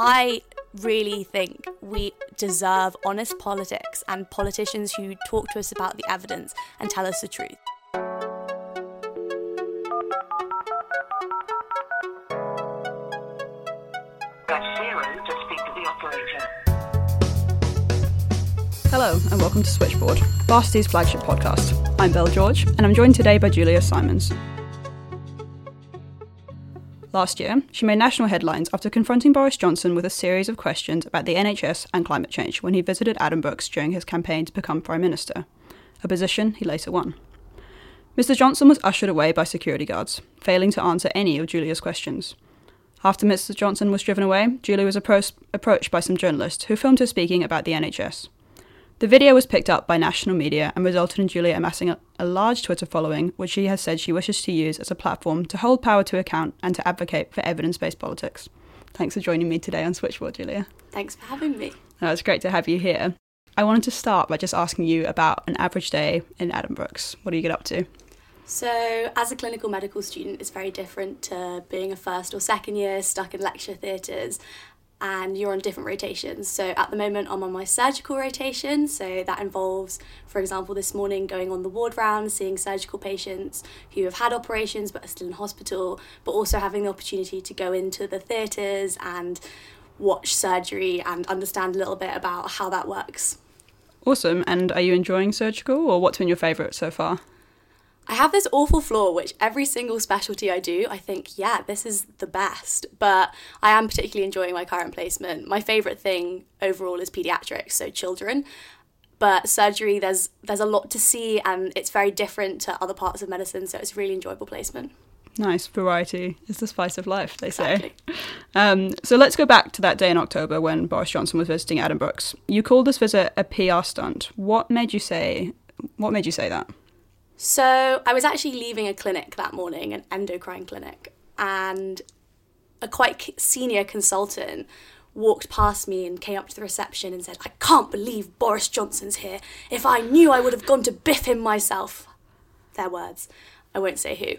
I really think we deserve honest politics and politicians who talk to us about the evidence and tell us the truth. Hello, and welcome to Switchboard, Varsity's flagship podcast. I'm Belle George, and I'm joined today by Julia Simons. Last year, she made national headlines after confronting Boris Johnson with a series of questions about the NHS and climate change when he visited Addenbrooke's during his campaign to become Prime Minister, a position he later won. Mr. Johnson was ushered away by security guards, failing to answer any of Julia's questions. After Mr. Johnson was driven away, Julia was appro- approached by some journalists who filmed her speaking about the NHS. The video was picked up by national media and resulted in Julia amassing a, a, large Twitter following, which she has said she wishes to use as a platform to hold power to account and to advocate for evidence based politics. Thanks for joining me today on Switchboard, Julia. Thanks for having me. No, it's great to have you here. I wanted to start by just asking you about an average day in Addenbrooke's. What do you get up to? So, as a clinical medical student, it's very different to being a first or second year stuck in lecture theatres and you're on different rotations. So at the moment, I'm on my surgical rotation. So that involves, for example, this morning going on the ward round, seeing surgical patients who have had operations but are still in hospital, but also having the opportunity to go into the theatres and watch surgery and understand a little bit about how that works. Awesome. And are you enjoying surgical or what's been your favourite so far? I have this awful flaw, which every single specialty I do, I think, yeah, this is the best. But I am particularly enjoying my current placement. My favourite thing overall is paediatrics, so children. But surgery, there's there's a lot to see, and it's very different to other parts of medicine, so it's a really enjoyable placement. Nice variety is the spice of life, they exactly. say. Um, so let's go back to that day in October when Boris Johnson was visiting Addenbrooke's. You called this visit a PR stunt. What made you say? What made you say that? So I was actually leaving a clinic that morning, an endocrine clinic, and a quite senior consultant walked past me and came up to the reception and said, I can't believe Boris Johnson's here. If I knew, I would have gone to biff him myself. Their words. I won't say who.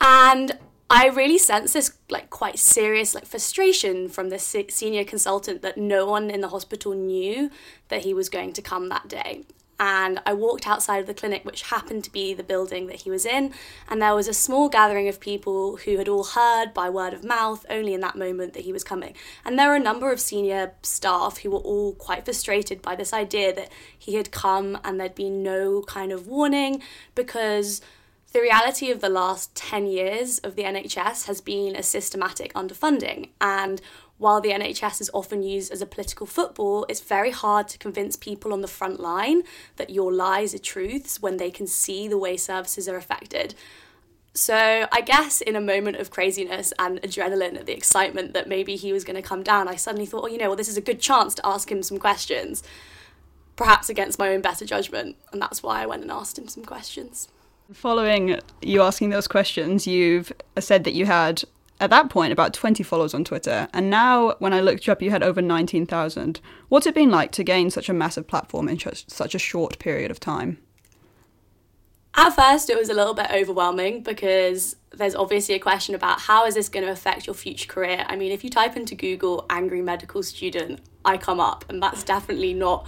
And I really sense this like quite serious like frustration from this senior consultant that no one in the hospital knew that he was going to come that day and I walked outside of the clinic, which happened to be the building that he was in, and there was a small gathering of people who had all heard by word of mouth only in that moment that he was coming. And there were a number of senior staff who were all quite frustrated by this idea that he had come and there'd been no kind of warning because the reality of the last 10 years of the NHS has been a systematic underfunding. And while the NHS is often used as a political football, it's very hard to convince people on the front line that your lies are truths when they can see the way services are affected. So, I guess in a moment of craziness and adrenaline at the excitement that maybe he was going to come down, I suddenly thought, oh, you know, well, this is a good chance to ask him some questions, perhaps against my own better judgment. And that's why I went and asked him some questions. Following you asking those questions, you've said that you had at that point about 20 followers on Twitter, and now when I looked you up, you had over 19,000. What's it been like to gain such a massive platform in such a short period of time? At first, it was a little bit overwhelming because there's obviously a question about how is this going to affect your future career. I mean, if you type into Google angry medical student, I come up, and that's definitely not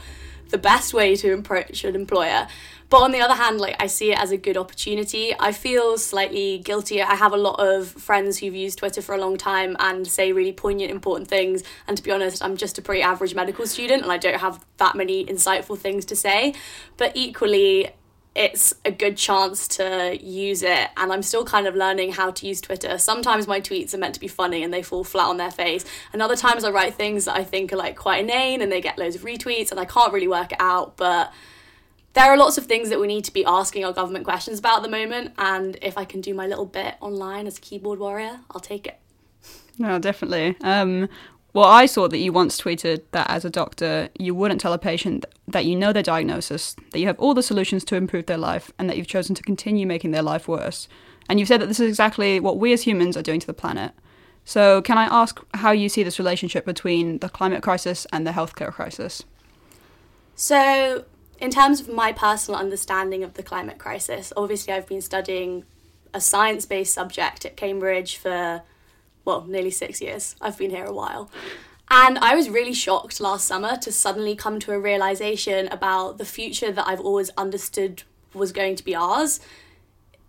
the best way to approach an employer. But on the other hand, like I see it as a good opportunity. I feel slightly guilty. I have a lot of friends who've used Twitter for a long time and say really poignant, important things. And to be honest, I'm just a pretty average medical student and I don't have that many insightful things to say. But equally, it's a good chance to use it and i'm still kind of learning how to use twitter. Sometimes my tweets are meant to be funny and they fall flat on their face. And other times i write things that i think are like quite inane and they get loads of retweets and i can't really work it out but there are lots of things that we need to be asking our government questions about at the moment and if i can do my little bit online as a keyboard warrior i'll take it. No definitely. Um, well, I saw that you once tweeted that as a doctor, you wouldn't tell a patient that you know their diagnosis, that you have all the solutions to improve their life, and that you've chosen to continue making their life worse. And you've said that this is exactly what we as humans are doing to the planet. So, can I ask how you see this relationship between the climate crisis and the healthcare crisis? So, in terms of my personal understanding of the climate crisis, obviously I've been studying a science based subject at Cambridge for well, nearly six years. I've been here a while. And I was really shocked last summer to suddenly come to a realization about the future that I've always understood was going to be ours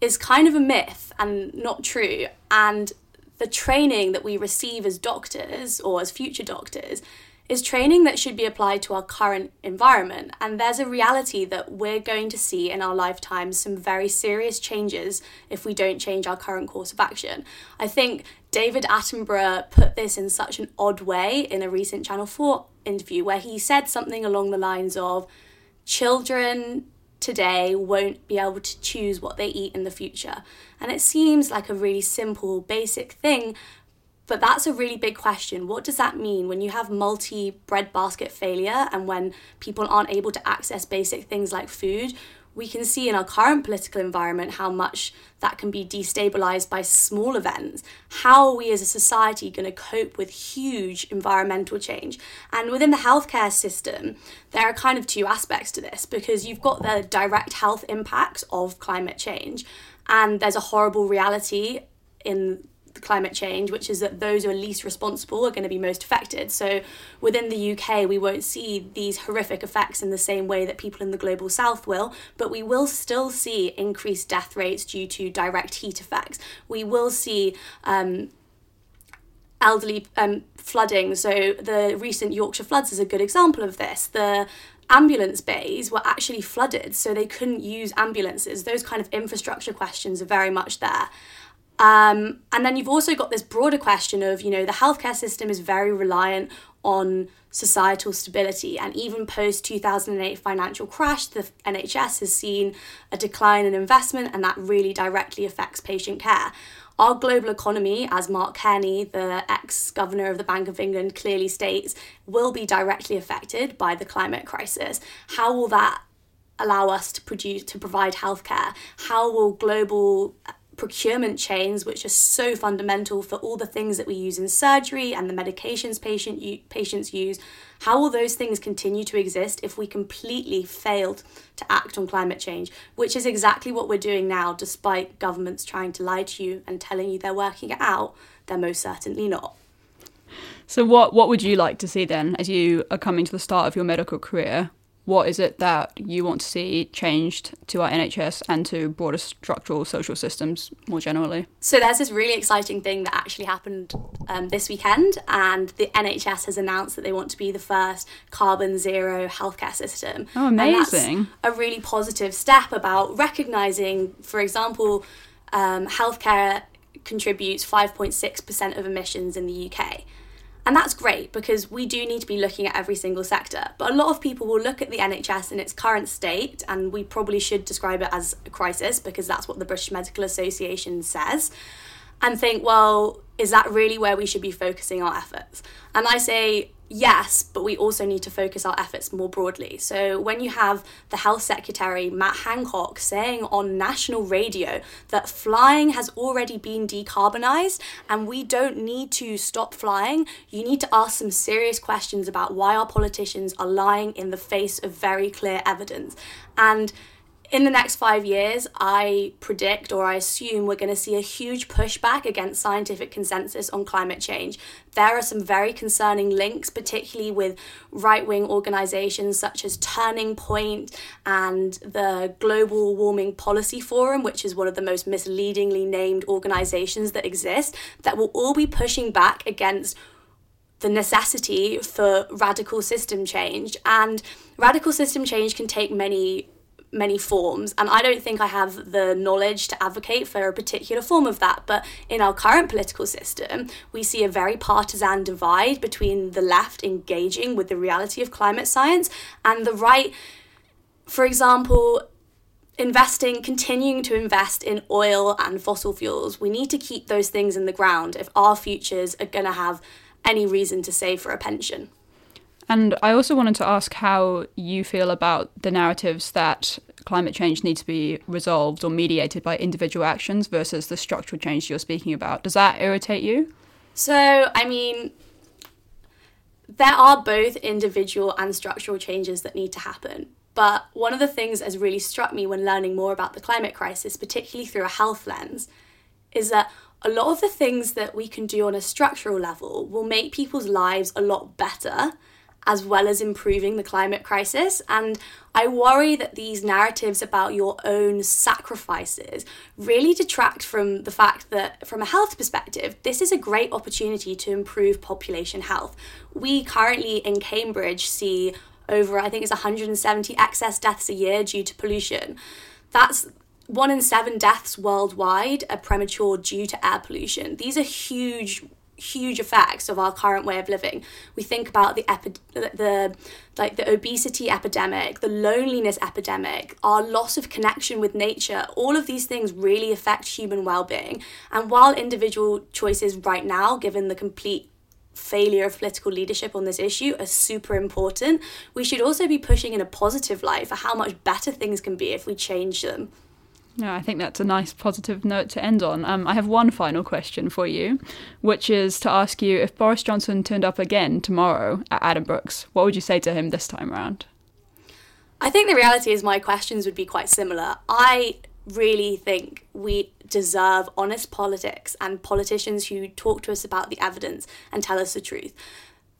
is kind of a myth and not true. And the training that we receive as doctors or as future doctors is training that should be applied to our current environment. And there's a reality that we're going to see in our lifetimes some very serious changes if we don't change our current course of action. I think David Attenborough put this in such an odd way in a recent Channel 4 interview where he said something along the lines of children today won't be able to choose what they eat in the future. And it seems like a really simple, basic thing, but that's a really big question. What does that mean when you have multi breadbasket failure and when people aren't able to access basic things like food? We can see in our current political environment how much that can be destabilized by small events. How are we as a society going to cope with huge environmental change? And within the healthcare system, there are kind of two aspects to this because you've got the direct health impacts of climate change, and there's a horrible reality in climate change, which is that those who are least responsible are going to be most affected. So within the UK, we won't see these horrific effects in the same way that people in the global south will, but we will still see increased death rates due to direct heat effects. We will see um, elderly um, flooding. So the recent Yorkshire floods is a good example of this. The ambulance bays were actually flooded, so they couldn't use ambulances. Those kind of infrastructure questions are very much there. Um, and then you've also got this broader question of, you know, the healthcare system is very reliant on societal stability. And even post 2008 financial crash, the NHS has seen a decline in investment, and that really directly affects patient care. Our global economy, as Mark Carney, the ex governor of the Bank of England, clearly states, will be directly affected by the climate crisis. How will that allow us to produce to provide healthcare? How will global procurement chains, which are so fundamental for all the things that we use in surgery and the medications patient u- patients use, how will those things continue to exist if we completely failed to act on climate change, which is exactly what we're doing now, despite governments trying to lie to you and telling you they're working it out? They're most certainly not. So, what, what would you like to see then as you are coming to the start of your medical career? What is it that you want to see changed to our NHS and to broader structural social systems more generally? So there's this really exciting thing that actually happened um, this weekend, and the NHS has announced that they want to be the first carbon zero healthcare system. Oh, amazing! a really positive step about recognizing, for example, um, healthcare contributes 5.6% of emissions in the UK. And that's great because we do need to be looking at every single sector. But a lot of people will look at the NHS in its current state, and we probably should describe it as a crisis because that's what the British Medical Association says, and think, well, is that really where we should be focusing our efforts? And I say, yes, but we also need to focus our efforts more broadly. So when you have the Health Secretary, Matt Hancock, saying on national radio that flying has already been decarbonised and we don't need to stop flying, you need to ask some serious questions about why our politicians are lying in the face of very clear evidence. And in the next five years, I predict or I assume we're going to see a huge pushback against scientific consensus on climate change. There are some very concerning links, particularly with right wing organisations such as Turning Point and the Global Warming Policy Forum, which is one of the most misleadingly named organisations that exist, that will all be pushing back against the necessity for radical system change. And radical system change can take many many forms and i don't think i have the knowledge to advocate for a particular form of that but in our current political system we see a very partisan divide between the left engaging with the reality of climate science and the right for example investing continuing to invest in oil and fossil fuels. We need to keep those things in the ground if our futures are going to have any reason to save for a pension. And I also wanted to ask how you feel about the narratives that climate change needs to be resolved or mediated by individual actions versus the structural change you're speaking about. Does that irritate you? So, I mean, there are both individual and structural changes that need to happen. But one of the things that has really struck me when learning more about the climate crisis, particularly through a health lens, is that a lot of the things that we can do on a structural level will make people's lives a lot better as well as improving the climate crisis. And I worry that these narratives about your own sacrifices really detract from the fact that, from a health perspective, this is a great opportunity to improve population health. We currently in Cambridge see over, I think it's 170 excess deaths a year due to pollution. That's one in seven deaths worldwide are premature due to air pollution. These are huge huge effects of our current way of living. We think about the epi- the like the obesity epidemic, the loneliness epidemic, our loss of connection with nature. All of these things really affect human well-being. And while individual choices right now, given the complete failure of political leadership on this issue are super important, we should also be pushing in a positive light for how much better things can be if we change them. Yeah, I think that's a nice positive note to end on. Um, I have one final question for you, which is to ask you if Boris Johnson turned up again tomorrow at Addenbrooke's, what would you say to him this time around? I think the reality is my questions would be quite similar. I really think we deserve honest politics and politicians who talk to us about the evidence and tell us the truth.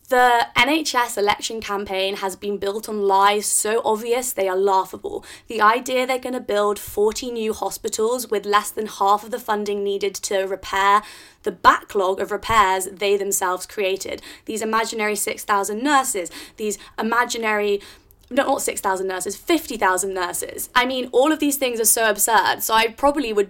The NHS election campaign has been built on lies so obvious they are laughable. The idea they're going to build 40 new hospitals with less than half of the funding needed to repair the backlog of repairs they themselves created. These imaginary 6,000 nurses, these imaginary not 6,000 nurses, 50,000 nurses. I mean, all of these things are so absurd. So I probably would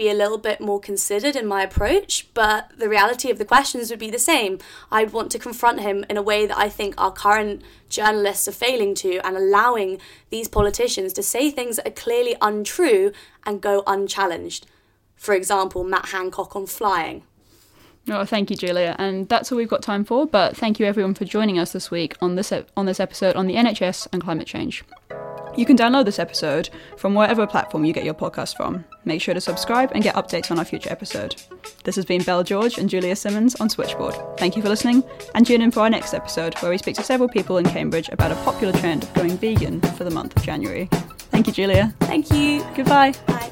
be a little bit more considered in my approach, but the reality of the questions would be the same. I'd want to confront him in a way that I think our current journalists are failing to and allowing these politicians to say things that are clearly untrue and go unchallenged. For example, Matt Hancock on flying. Oh, thank you, Julia. And that's all we've got time for. But thank you, everyone, for joining us this week on this on this episode on the NHS and climate change. You can download this episode from wherever platform you get your podcast from. Make sure to subscribe and get updates on our future episode. This has been Belle George and Julia Simons on Switchboard. Thank you for listening, and tune in for our next episode where we speak to several people in Cambridge about a popular trend of going vegan for the month of January. Thank you, Julia. Thank you. Goodbye. Bye.